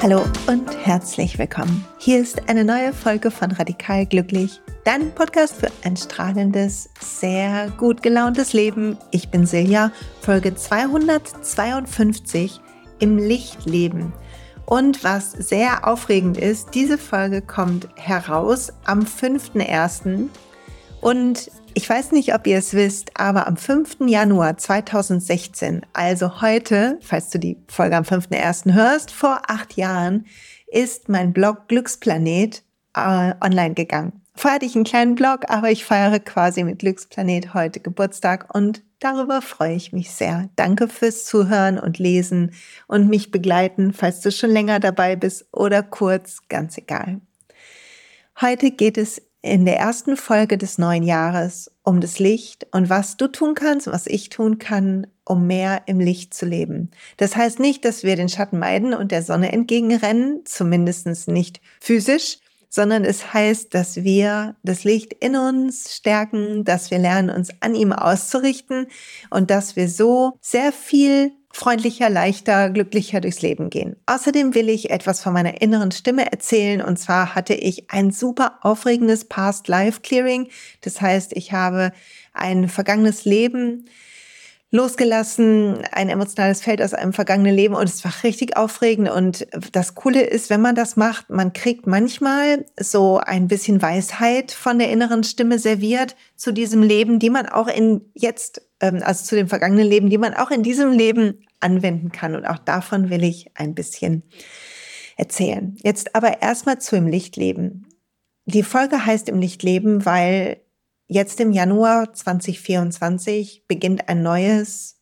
Hallo und herzlich willkommen. Hier ist eine neue Folge von Radikal Glücklich, dein Podcast für ein strahlendes, sehr gut gelauntes Leben. Ich bin Silja, Folge 252 im Licht leben. Und was sehr aufregend ist, diese Folge kommt heraus am 5.1. Und ich weiß nicht, ob ihr es wisst, aber am 5. Januar 2016, also heute, falls du die Folge am 5.1. hörst, vor acht Jahren, ist mein Blog Glücksplanet äh, online gegangen. Vorher hatte ich einen kleinen Blog, aber ich feiere quasi mit Glücksplanet heute Geburtstag und darüber freue ich mich sehr. Danke fürs Zuhören und Lesen und mich begleiten, falls du schon länger dabei bist oder kurz, ganz egal. Heute geht es in der ersten Folge des neuen Jahres um das Licht und was du tun kannst, was ich tun kann, um mehr im Licht zu leben. Das heißt nicht, dass wir den Schatten meiden und der Sonne entgegenrennen, zumindest nicht physisch, sondern es heißt, dass wir das Licht in uns stärken, dass wir lernen, uns an ihm auszurichten und dass wir so sehr viel freundlicher, leichter, glücklicher durchs Leben gehen. Außerdem will ich etwas von meiner inneren Stimme erzählen und zwar hatte ich ein super aufregendes Past Life Clearing. Das heißt, ich habe ein vergangenes Leben losgelassen, ein emotionales Feld aus einem vergangenen Leben und es war richtig aufregend. Und das Coole ist, wenn man das macht, man kriegt manchmal so ein bisschen Weisheit von der inneren Stimme serviert zu diesem Leben, die man auch in jetzt, ähm, also zu dem vergangenen Leben, die man auch in diesem Leben anwenden kann. Und auch davon will ich ein bisschen erzählen. Jetzt aber erstmal zu im Lichtleben. Die Folge heißt im Lichtleben, weil Jetzt im Januar 2024 beginnt ein neues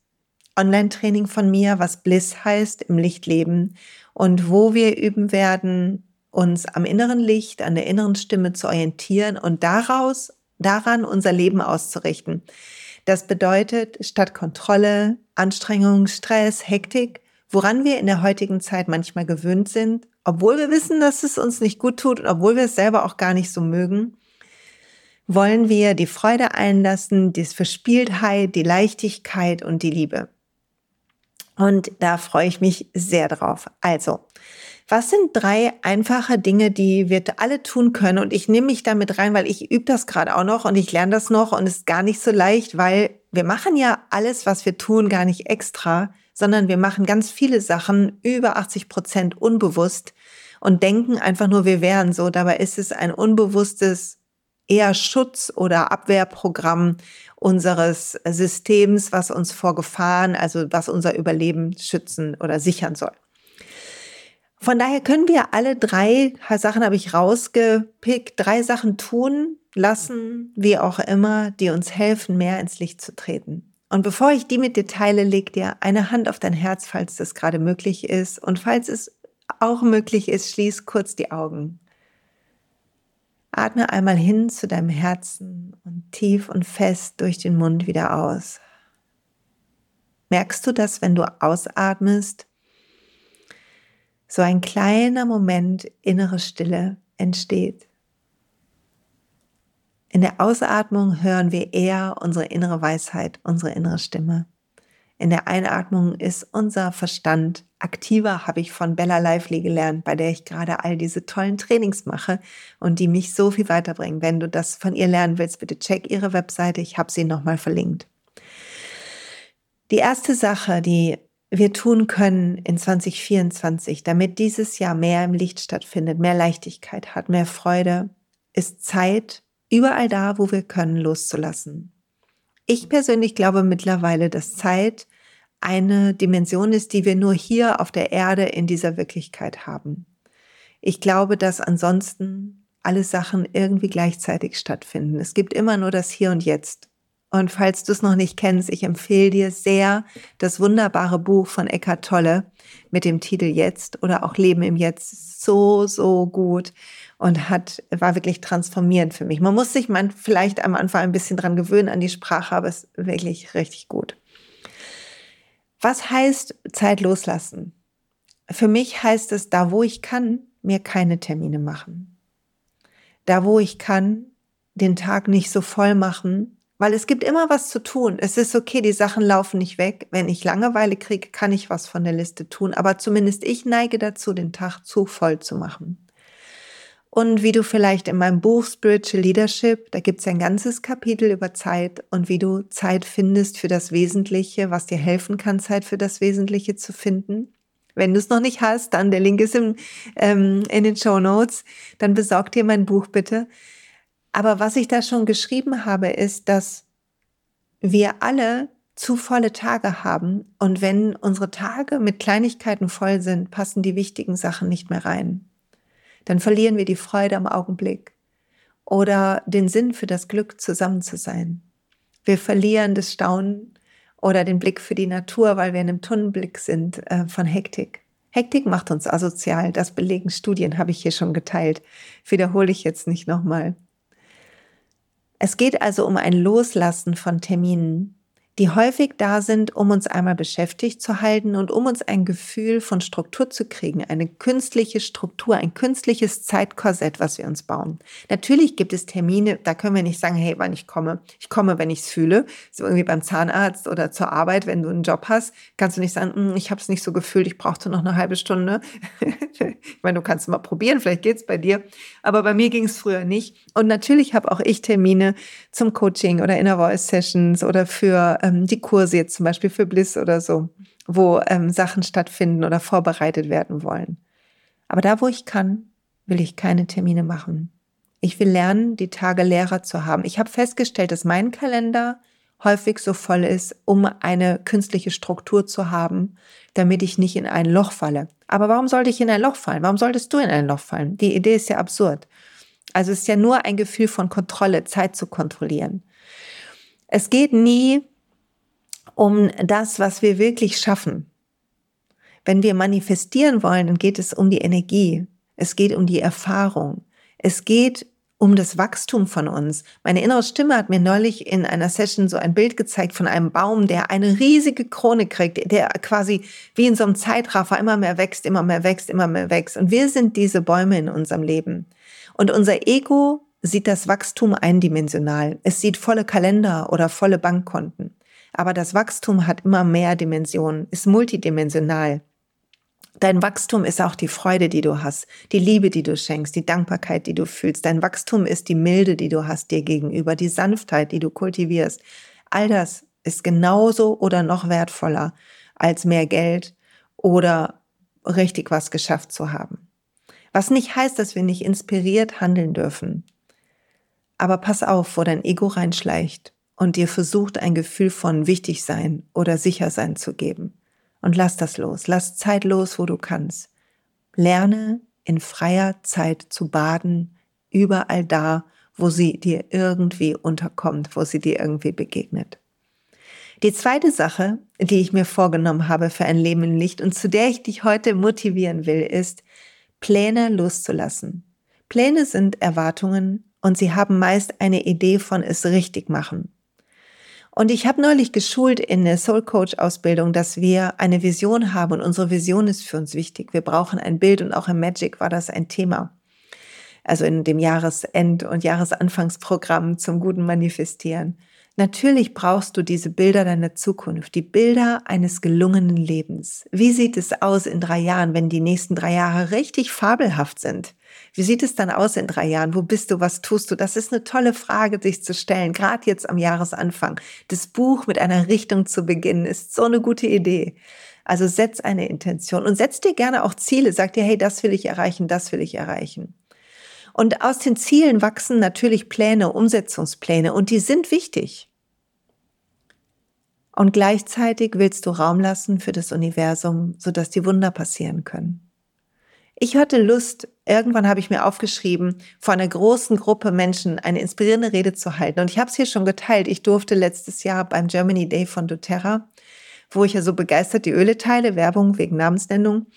Online-Training von mir, was Bliss heißt, im Lichtleben und wo wir üben werden, uns am inneren Licht, an der inneren Stimme zu orientieren und daraus, daran unser Leben auszurichten. Das bedeutet, statt Kontrolle, Anstrengung, Stress, Hektik, woran wir in der heutigen Zeit manchmal gewöhnt sind, obwohl wir wissen, dass es uns nicht gut tut und obwohl wir es selber auch gar nicht so mögen, wollen wir die Freude einlassen, die Verspieltheit, die Leichtigkeit und die Liebe. Und da freue ich mich sehr drauf. Also, was sind drei einfache Dinge, die wir alle tun können? Und ich nehme mich damit rein, weil ich übe das gerade auch noch und ich lerne das noch und es ist gar nicht so leicht, weil wir machen ja alles, was wir tun, gar nicht extra, sondern wir machen ganz viele Sachen über 80 Prozent unbewusst und denken einfach nur, wir wären so. Dabei ist es ein unbewusstes eher Schutz- oder Abwehrprogramm unseres Systems, was uns vor Gefahren, also was unser Überleben schützen oder sichern soll. Von daher können wir alle drei Sachen habe ich rausgepickt, drei Sachen tun lassen, wie auch immer, die uns helfen, mehr ins Licht zu treten. Und bevor ich die mit dir teile, leg dir eine Hand auf dein Herz, falls das gerade möglich ist. Und falls es auch möglich ist, schließ kurz die Augen. Atme einmal hin zu deinem Herzen und tief und fest durch den Mund wieder aus. Merkst du das, wenn du ausatmest, so ein kleiner Moment innere Stille entsteht? In der Ausatmung hören wir eher unsere innere Weisheit, unsere innere Stimme. In der Einatmung ist unser Verstand aktiver, habe ich von Bella Lively gelernt, bei der ich gerade all diese tollen Trainings mache und die mich so viel weiterbringen. Wenn du das von ihr lernen willst, bitte check ihre Webseite, ich habe sie nochmal verlinkt. Die erste Sache, die wir tun können in 2024, damit dieses Jahr mehr im Licht stattfindet, mehr Leichtigkeit hat, mehr Freude, ist Zeit, überall da, wo wir können, loszulassen. Ich persönlich glaube mittlerweile, dass Zeit eine Dimension ist, die wir nur hier auf der Erde in dieser Wirklichkeit haben. Ich glaube, dass ansonsten alle Sachen irgendwie gleichzeitig stattfinden. Es gibt immer nur das Hier und Jetzt. Und falls du es noch nicht kennst, ich empfehle dir sehr das wunderbare Buch von Eckhart Tolle mit dem Titel Jetzt oder auch Leben im Jetzt. So, so gut und hat, war wirklich transformierend für mich. Man muss sich man vielleicht am Anfang ein bisschen dran gewöhnen an die Sprache, aber es ist wirklich richtig gut. Was heißt Zeit loslassen? Für mich heißt es, da wo ich kann, mir keine Termine machen. Da wo ich kann, den Tag nicht so voll machen, weil es gibt immer was zu tun. Es ist okay, die Sachen laufen nicht weg. Wenn ich Langeweile kriege, kann ich was von der Liste tun. Aber zumindest ich neige dazu, den Tag zu voll zu machen. Und wie du vielleicht in meinem Buch Spiritual Leadership, da gibt es ein ganzes Kapitel über Zeit und wie du Zeit findest für das Wesentliche, was dir helfen kann, Zeit für das Wesentliche zu finden. Wenn du es noch nicht hast, dann der Link ist im, ähm, in den Show Notes. Dann besorg dir mein Buch bitte. Aber was ich da schon geschrieben habe, ist, dass wir alle zu volle Tage haben und wenn unsere Tage mit Kleinigkeiten voll sind, passen die wichtigen Sachen nicht mehr rein. Dann verlieren wir die Freude am Augenblick oder den Sinn für das Glück, zusammen zu sein. Wir verlieren das Staunen oder den Blick für die Natur, weil wir in einem Tunnelblick sind äh, von Hektik. Hektik macht uns asozial. Das belegen Studien, habe ich hier schon geteilt. Wiederhole ich jetzt nicht nochmal. Es geht also um ein Loslassen von Terminen, die häufig da sind, um uns einmal beschäftigt zu halten und um uns ein Gefühl von Struktur zu kriegen, eine künstliche Struktur, ein künstliches Zeitkorsett, was wir uns bauen. Natürlich gibt es Termine, da können wir nicht sagen, hey, wann ich komme. Ich komme, wenn ich es fühle. So irgendwie beim Zahnarzt oder zur Arbeit, wenn du einen Job hast, kannst du nicht sagen, hm, ich habe es nicht so gefühlt, ich brauchte noch eine halbe Stunde. ich meine, du kannst mal probieren, vielleicht geht es bei dir. Aber bei mir ging es früher nicht. Und natürlich habe auch ich Termine zum Coaching oder Inner Voice Sessions oder für ähm, die Kurse jetzt zum Beispiel für Bliss oder so, wo ähm, Sachen stattfinden oder vorbereitet werden wollen. Aber da, wo ich kann, will ich keine Termine machen. Ich will lernen, die Tage leerer zu haben. Ich habe festgestellt, dass mein Kalender häufig so voll ist, um eine künstliche Struktur zu haben, damit ich nicht in ein Loch falle. Aber warum sollte ich in ein Loch fallen? Warum solltest du in ein Loch fallen? Die Idee ist ja absurd. Also es ist ja nur ein Gefühl von Kontrolle, Zeit zu kontrollieren. Es geht nie um das, was wir wirklich schaffen. Wenn wir manifestieren wollen, dann geht es um die Energie. Es geht um die Erfahrung. Es geht um das Wachstum von uns. Meine innere Stimme hat mir neulich in einer Session so ein Bild gezeigt von einem Baum, der eine riesige Krone kriegt, der quasi wie in so einem Zeitraffer immer mehr wächst, immer mehr wächst, immer mehr wächst. Und wir sind diese Bäume in unserem Leben. Und unser Ego sieht das Wachstum eindimensional. Es sieht volle Kalender oder volle Bankkonten. Aber das Wachstum hat immer mehr Dimensionen, ist multidimensional. Dein Wachstum ist auch die Freude, die du hast, die Liebe, die du schenkst, die Dankbarkeit, die du fühlst. Dein Wachstum ist die Milde, die du hast dir gegenüber, die Sanftheit, die du kultivierst. All das ist genauso oder noch wertvoller als mehr Geld oder richtig was geschafft zu haben. Was nicht heißt, dass wir nicht inspiriert handeln dürfen. Aber pass auf, wo dein Ego reinschleicht und dir versucht, ein Gefühl von wichtig sein oder sicher sein zu geben. Und lass das los. Lass Zeit los, wo du kannst. Lerne in freier Zeit zu baden, überall da, wo sie dir irgendwie unterkommt, wo sie dir irgendwie begegnet. Die zweite Sache, die ich mir vorgenommen habe für ein Leben im Licht und zu der ich dich heute motivieren will, ist, Pläne loszulassen. Pläne sind Erwartungen und sie haben meist eine Idee von es richtig machen. Und ich habe neulich geschult in der Soul Coach Ausbildung, dass wir eine Vision haben und unsere Vision ist für uns wichtig. Wir brauchen ein Bild und auch im Magic war das ein Thema. Also in dem Jahresend- und Jahresanfangsprogramm zum guten Manifestieren. Natürlich brauchst du diese Bilder deiner Zukunft, die Bilder eines gelungenen Lebens. Wie sieht es aus in drei Jahren, wenn die nächsten drei Jahre richtig fabelhaft sind? Wie sieht es dann aus in drei Jahren? Wo bist du? Was tust du? Das ist eine tolle Frage, sich zu stellen, gerade jetzt am Jahresanfang. Das Buch mit einer Richtung zu beginnen, ist so eine gute Idee. Also setz eine Intention und setz dir gerne auch Ziele. Sag dir, hey, das will ich erreichen, das will ich erreichen. Und aus den Zielen wachsen natürlich Pläne, Umsetzungspläne und die sind wichtig. Und gleichzeitig willst du Raum lassen für das Universum, sodass die Wunder passieren können. Ich hatte Lust, irgendwann habe ich mir aufgeschrieben, vor einer großen Gruppe Menschen eine inspirierende Rede zu halten. Und ich habe es hier schon geteilt. Ich durfte letztes Jahr beim Germany Day von doTERRA, wo ich ja so begeistert die Öle teile, Werbung wegen Namensnennung.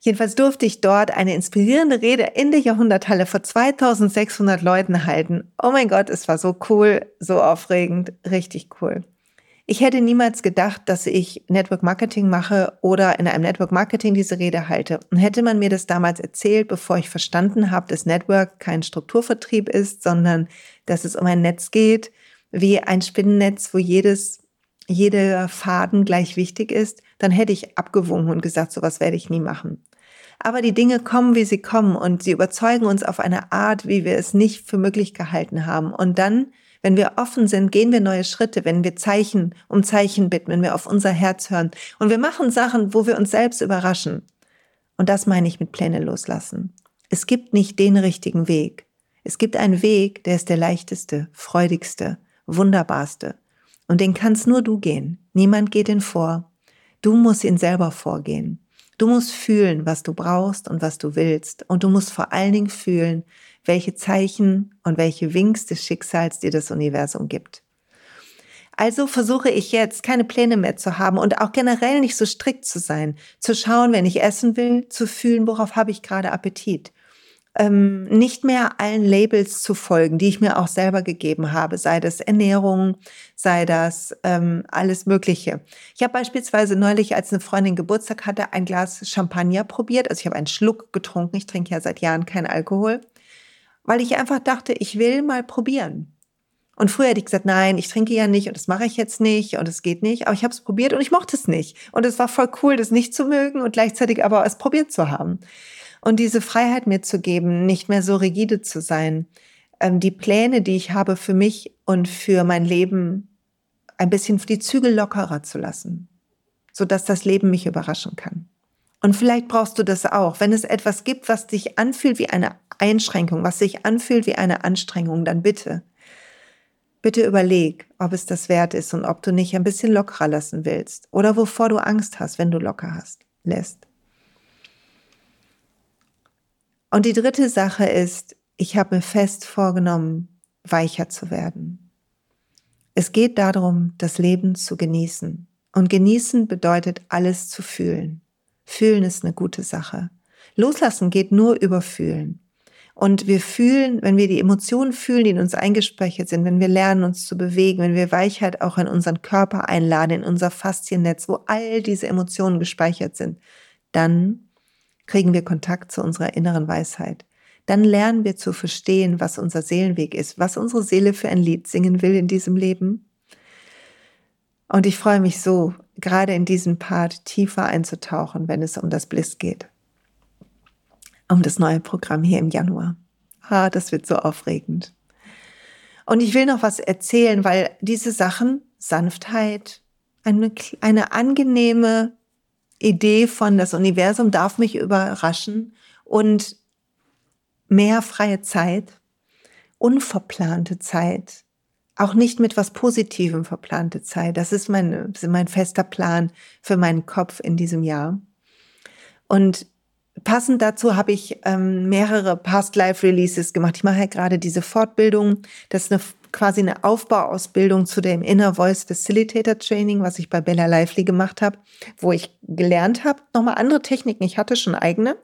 Jedenfalls durfte ich dort eine inspirierende Rede in der Jahrhunderthalle vor 2600 Leuten halten. Oh mein Gott, es war so cool, so aufregend, richtig cool. Ich hätte niemals gedacht, dass ich Network Marketing mache oder in einem Network Marketing diese Rede halte. Und hätte man mir das damals erzählt, bevor ich verstanden habe, dass Network kein Strukturvertrieb ist, sondern dass es um ein Netz geht, wie ein Spinnennetz, wo jedes, jeder Faden gleich wichtig ist, dann hätte ich abgewunken und gesagt, sowas werde ich nie machen. Aber die Dinge kommen, wie sie kommen und sie überzeugen uns auf eine Art, wie wir es nicht für möglich gehalten haben. Und dann wenn wir offen sind, gehen wir neue Schritte, wenn wir Zeichen um Zeichen bitten, wenn wir auf unser Herz hören. Und wir machen Sachen, wo wir uns selbst überraschen. Und das meine ich mit Pläne loslassen. Es gibt nicht den richtigen Weg. Es gibt einen Weg, der ist der leichteste, freudigste, wunderbarste. Und den kannst nur du gehen. Niemand geht ihn vor. Du musst ihn selber vorgehen. Du musst fühlen, was du brauchst und was du willst. Und du musst vor allen Dingen fühlen, welche Zeichen und welche Winks des Schicksals dir das Universum gibt. Also versuche ich jetzt keine Pläne mehr zu haben und auch generell nicht so strikt zu sein, zu schauen, wenn ich essen will, zu fühlen, worauf habe ich gerade Appetit. Ähm, nicht mehr allen Labels zu folgen, die ich mir auch selber gegeben habe, sei das Ernährung, sei das ähm, alles Mögliche. Ich habe beispielsweise neulich, als eine Freundin Geburtstag hatte, ein Glas Champagner probiert. Also ich habe einen Schluck getrunken. Ich trinke ja seit Jahren keinen Alkohol weil ich einfach dachte, ich will mal probieren. Und früher hätte ich gesagt, nein, ich trinke ja nicht und das mache ich jetzt nicht und es geht nicht. Aber ich habe es probiert und ich mochte es nicht. Und es war voll cool, das nicht zu mögen und gleichzeitig aber es probiert zu haben. Und diese Freiheit mir zu geben, nicht mehr so rigide zu sein, ähm, die Pläne, die ich habe für mich und für mein Leben, ein bisschen die Zügel lockerer zu lassen, sodass das Leben mich überraschen kann. Und vielleicht brauchst du das auch. Wenn es etwas gibt, was dich anfühlt wie eine Einschränkung, was sich anfühlt wie eine Anstrengung, dann bitte, bitte überleg, ob es das wert ist und ob du nicht ein bisschen lockerer lassen willst oder wovor du Angst hast, wenn du locker hast, lässt. Und die dritte Sache ist, ich habe mir fest vorgenommen, weicher zu werden. Es geht darum, das Leben zu genießen. Und genießen bedeutet, alles zu fühlen. Fühlen ist eine gute Sache. Loslassen geht nur über Fühlen. Und wir fühlen, wenn wir die Emotionen fühlen, die in uns eingespeichert sind, wenn wir lernen, uns zu bewegen, wenn wir Weichheit auch in unseren Körper einladen, in unser Fasziennetz, wo all diese Emotionen gespeichert sind, dann kriegen wir Kontakt zu unserer inneren Weisheit. Dann lernen wir zu verstehen, was unser Seelenweg ist, was unsere Seele für ein Lied singen will in diesem Leben. Und ich freue mich so, gerade in diesen Part tiefer einzutauchen, wenn es um das Bliss geht um das neue Programm hier im Januar. Ah, das wird so aufregend. Und ich will noch was erzählen, weil diese Sachen, Sanftheit, eine, eine angenehme Idee von das Universum darf mich überraschen und mehr freie Zeit, unverplante Zeit, auch nicht mit was Positivem verplante Zeit. Das ist mein, mein fester Plan für meinen Kopf in diesem Jahr. Und Passend dazu habe ich ähm, mehrere Past Life Releases gemacht. Ich mache ja gerade diese Fortbildung. Das ist eine, quasi eine Aufbauausbildung zu dem Inner Voice Facilitator Training, was ich bei Bella Lively gemacht habe, wo ich gelernt habe, nochmal andere Techniken. Ich hatte schon eigene,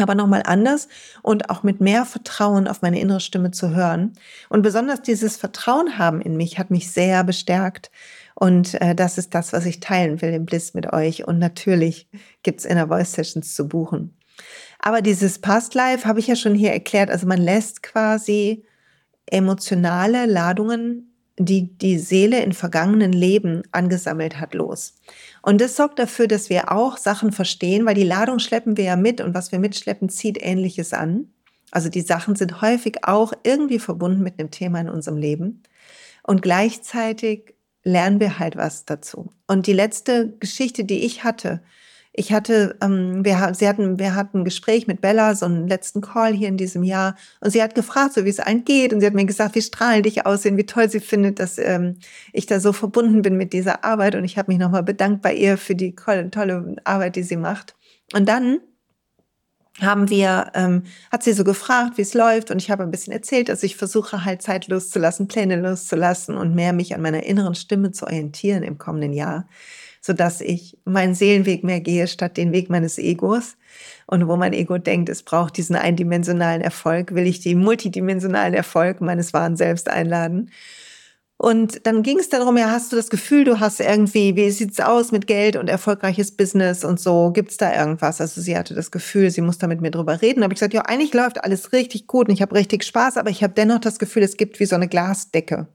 aber nochmal anders und auch mit mehr Vertrauen auf meine innere Stimme zu hören. Und besonders dieses Vertrauen haben in mich hat mich sehr bestärkt und äh, das ist das, was ich teilen will im Bliss mit euch. Und natürlich gibt's Inner Voice Sessions zu buchen. Aber dieses Past Life habe ich ja schon hier erklärt. Also man lässt quasi emotionale Ladungen, die die Seele in vergangenen Leben angesammelt hat, los. Und das sorgt dafür, dass wir auch Sachen verstehen, weil die Ladung schleppen wir ja mit und was wir mitschleppen, zieht Ähnliches an. Also die Sachen sind häufig auch irgendwie verbunden mit einem Thema in unserem Leben. Und gleichzeitig lernen wir halt was dazu. Und die letzte Geschichte, die ich hatte, ich hatte, ähm, wir, sie hatten, wir hatten ein Gespräch mit Bella, so einen letzten Call hier in diesem Jahr, und sie hat gefragt, so wie es allen geht, und sie hat mir gesagt, wie strahlend ich aussehen, wie toll sie findet, dass ähm, ich da so verbunden bin mit dieser Arbeit, und ich habe mich nochmal bedankt bei ihr für die tolle Arbeit, die sie macht. Und dann haben wir, ähm, hat sie so gefragt, wie es läuft. Und ich habe ein bisschen erzählt, dass ich versuche halt Zeit loszulassen, Pläne loszulassen und mehr mich an meiner inneren Stimme zu orientieren im kommenden Jahr, so dass ich meinen Seelenweg mehr gehe statt den Weg meines Egos. Und wo mein Ego denkt, es braucht diesen eindimensionalen Erfolg, will ich den multidimensionalen Erfolg meines wahren Selbst einladen. Und dann ging es darum, ja, hast du das Gefühl, du hast irgendwie, wie sieht's aus mit Geld und erfolgreiches Business und so? Gibt's da irgendwas? Also sie hatte das Gefühl, sie muss da mit mir drüber reden. Habe ich gesagt, ja, eigentlich läuft alles richtig gut und ich habe richtig Spaß, aber ich habe dennoch das Gefühl, es gibt wie so eine Glasdecke.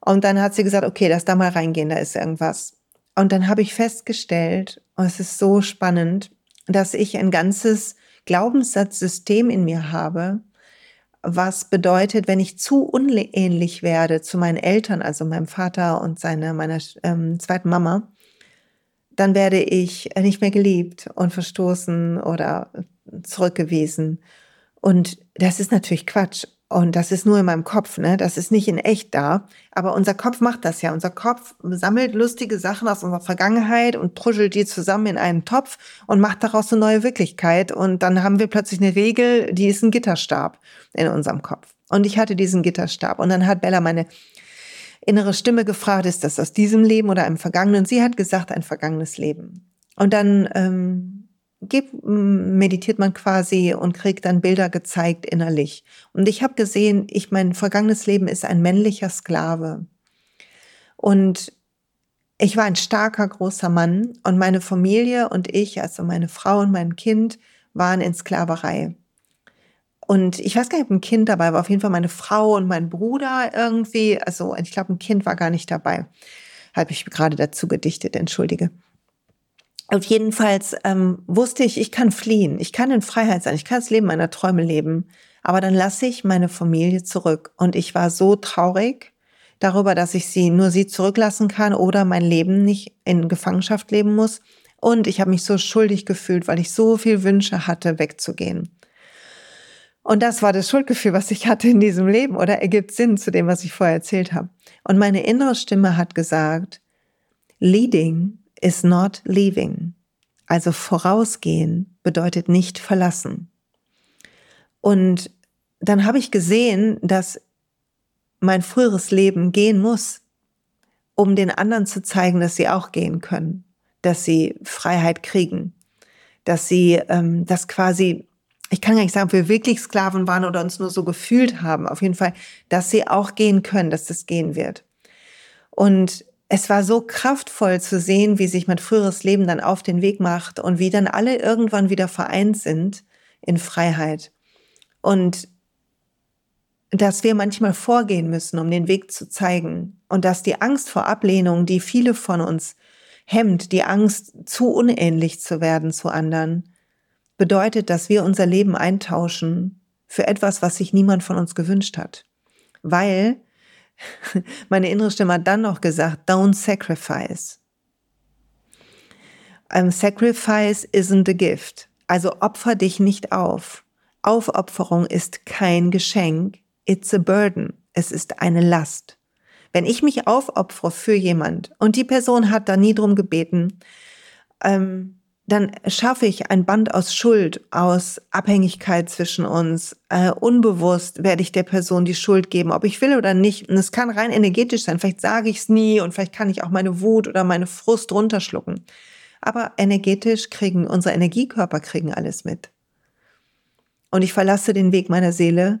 Und dann hat sie gesagt, okay, lass da mal reingehen, da ist irgendwas. Und dann habe ich festgestellt, und es ist so spannend, dass ich ein ganzes Glaubenssatzsystem in mir habe, was bedeutet, wenn ich zu unähnlich werde zu meinen Eltern, also meinem Vater und seiner, meiner ähm, zweiten Mama, dann werde ich nicht mehr geliebt und verstoßen oder zurückgewiesen. Und das ist natürlich Quatsch. Und das ist nur in meinem Kopf, ne? Das ist nicht in echt da. Aber unser Kopf macht das ja. Unser Kopf sammelt lustige Sachen aus unserer Vergangenheit und truschelt die zusammen in einen Topf und macht daraus eine neue Wirklichkeit. Und dann haben wir plötzlich eine Regel, die ist ein Gitterstab in unserem Kopf. Und ich hatte diesen Gitterstab. Und dann hat Bella meine innere Stimme gefragt, ist das aus diesem Leben oder einem vergangenen? Und sie hat gesagt, ein vergangenes Leben. Und dann ähm, meditiert man quasi und kriegt dann Bilder gezeigt innerlich. Und ich habe gesehen, ich mein vergangenes Leben ist ein männlicher Sklave. Und ich war ein starker, großer Mann und meine Familie und ich, also meine Frau und mein Kind, waren in Sklaverei. Und ich weiß gar nicht, ob ein Kind dabei war, auf jeden Fall meine Frau und mein Bruder irgendwie. Also ich glaube, ein Kind war gar nicht dabei. Habe ich gerade dazu gedichtet, entschuldige. Und jedenfalls ähm, wusste ich, ich kann fliehen, ich kann in Freiheit sein, ich kann das Leben meiner Träume leben, aber dann lasse ich meine Familie zurück. Und ich war so traurig darüber, dass ich sie nur sie zurücklassen kann oder mein Leben nicht in Gefangenschaft leben muss. Und ich habe mich so schuldig gefühlt, weil ich so viel Wünsche hatte, wegzugehen. Und das war das Schuldgefühl, was ich hatte in diesem Leben oder ergibt Sinn zu dem, was ich vorher erzählt habe. Und meine innere Stimme hat gesagt, leading is not leaving. Also vorausgehen bedeutet nicht verlassen. Und dann habe ich gesehen, dass mein früheres Leben gehen muss, um den anderen zu zeigen, dass sie auch gehen können, dass sie Freiheit kriegen, dass sie ähm, das quasi, ich kann gar nicht sagen, ob wir wirklich Sklaven waren oder uns nur so gefühlt haben, auf jeden Fall, dass sie auch gehen können, dass das gehen wird. Und es war so kraftvoll zu sehen, wie sich mein früheres Leben dann auf den Weg macht und wie dann alle irgendwann wieder vereint sind in Freiheit. Und dass wir manchmal vorgehen müssen, um den Weg zu zeigen. Und dass die Angst vor Ablehnung, die viele von uns hemmt, die Angst, zu unähnlich zu werden zu anderen, bedeutet, dass wir unser Leben eintauschen für etwas, was sich niemand von uns gewünscht hat. Weil meine innere Stimme hat dann noch gesagt, don't sacrifice. Um, sacrifice isn't a gift. Also opfer dich nicht auf. Aufopferung ist kein Geschenk, it's a burden. Es ist eine Last. Wenn ich mich aufopfere für jemand und die Person hat da nie drum gebeten, ähm, dann schaffe ich ein Band aus Schuld, aus Abhängigkeit zwischen uns. Äh, unbewusst werde ich der Person die Schuld geben, ob ich will oder nicht. Und es kann rein energetisch sein. Vielleicht sage ich es nie und vielleicht kann ich auch meine Wut oder meine Frust runterschlucken. Aber energetisch kriegen unsere Energiekörper kriegen alles mit. Und ich verlasse den Weg meiner Seele,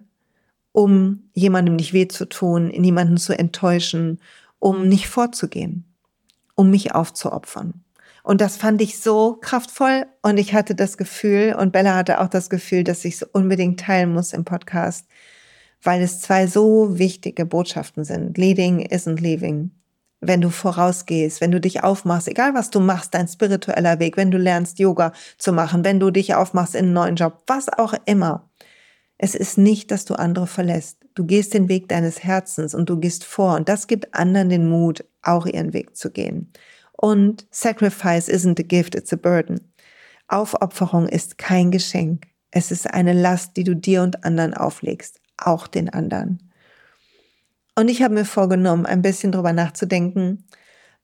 um jemandem nicht weh zu tun, niemanden zu enttäuschen, um nicht vorzugehen, um mich aufzuopfern. Und das fand ich so kraftvoll und ich hatte das Gefühl und Bella hatte auch das Gefühl, dass ich es unbedingt teilen muss im Podcast, weil es zwei so wichtige Botschaften sind. Leading isn't leaving. Wenn du vorausgehst, wenn du dich aufmachst, egal was du machst, dein spiritueller Weg, wenn du lernst Yoga zu machen, wenn du dich aufmachst in einen neuen Job, was auch immer. Es ist nicht, dass du andere verlässt. Du gehst den Weg deines Herzens und du gehst vor und das gibt anderen den Mut, auch ihren Weg zu gehen. Und Sacrifice isn't a gift, it's a burden. Aufopferung ist kein Geschenk. Es ist eine Last, die du dir und anderen auflegst, auch den anderen. Und ich habe mir vorgenommen, ein bisschen drüber nachzudenken,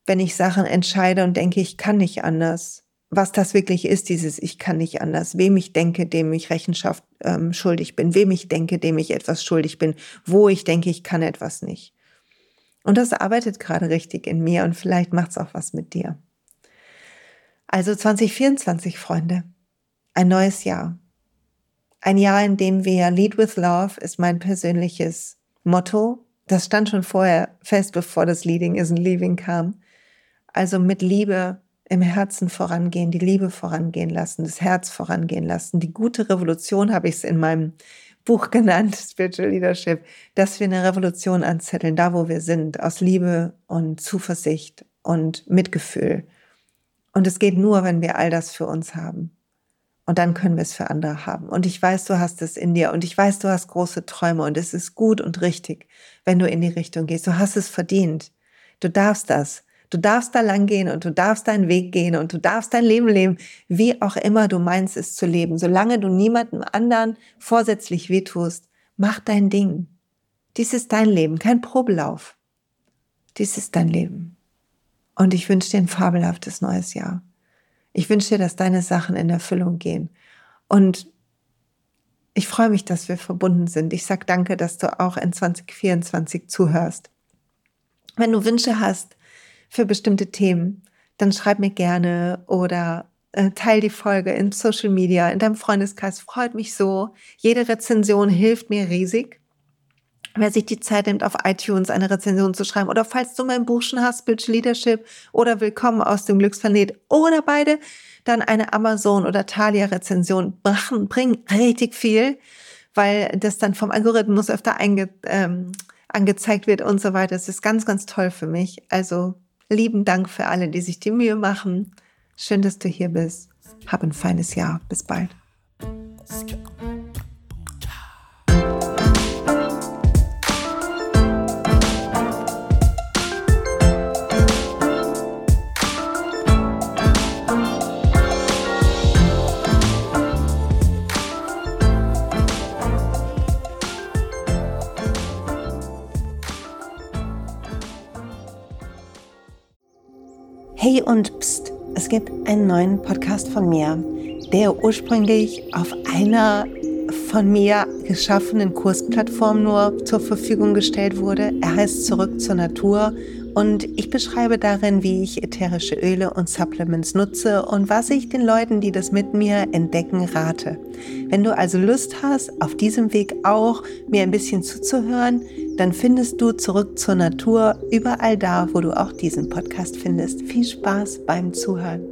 wenn ich Sachen entscheide und denke, ich kann nicht anders, was das wirklich ist, dieses Ich kann nicht anders, wem ich denke, dem ich Rechenschaft ähm, schuldig bin, wem ich denke, dem ich etwas schuldig bin, wo ich denke, ich kann etwas nicht. Und das arbeitet gerade richtig in mir und vielleicht macht es auch was mit dir. Also 2024, Freunde, ein neues Jahr. Ein Jahr, in dem wir Lead with Love ist mein persönliches Motto. Das stand schon vorher fest, bevor das Leading isn't Leaving kam. Also mit Liebe im Herzen vorangehen, die Liebe vorangehen lassen, das Herz vorangehen lassen. Die gute Revolution habe ich es in meinem Buch genannt, Spiritual Leadership, dass wir eine Revolution anzetteln, da wo wir sind, aus Liebe und Zuversicht und Mitgefühl. Und es geht nur, wenn wir all das für uns haben. Und dann können wir es für andere haben. Und ich weiß, du hast es in dir und ich weiß, du hast große Träume und es ist gut und richtig, wenn du in die Richtung gehst. Du hast es verdient. Du darfst das. Du darfst da lang gehen und du darfst deinen Weg gehen und du darfst dein Leben leben, wie auch immer du meinst es zu leben. Solange du niemandem anderen vorsätzlich wehtust, mach dein Ding. Dies ist dein Leben, kein Probelauf. Dies ist dein Leben. Und ich wünsche dir ein fabelhaftes neues Jahr. Ich wünsche dir, dass deine Sachen in Erfüllung gehen. Und ich freue mich, dass wir verbunden sind. Ich sage danke, dass du auch in 2024 zuhörst. Wenn du Wünsche hast, für bestimmte Themen, dann schreib mir gerne oder äh, teil die Folge in Social Media, in deinem Freundeskreis. Freut mich so. Jede Rezension hilft mir riesig. Wer sich die Zeit nimmt, auf iTunes eine Rezension zu schreiben oder falls du mein Buch schon hast, Spiritual Leadership oder Willkommen aus dem Glücksplanet oder beide, dann eine Amazon oder Thalia Rezension machen, bringen richtig viel, weil das dann vom Algorithmus öfter einge, ähm, angezeigt wird und so weiter. Das ist ganz, ganz toll für mich. Also Lieben Dank für alle, die sich die Mühe machen. Schön, dass du hier bist. Hab ein feines Jahr. Bis bald. Hey und pst, es gibt einen neuen Podcast von mir, der ursprünglich auf einer von mir geschaffenen Kursplattform nur zur Verfügung gestellt wurde. Er heißt Zurück zur Natur und ich beschreibe darin, wie ich ätherische Öle und Supplements nutze und was ich den Leuten, die das mit mir entdecken, rate. Wenn du also Lust hast, auf diesem Weg auch mir ein bisschen zuzuhören, dann findest du zurück zur Natur überall da, wo du auch diesen Podcast findest. Viel Spaß beim Zuhören.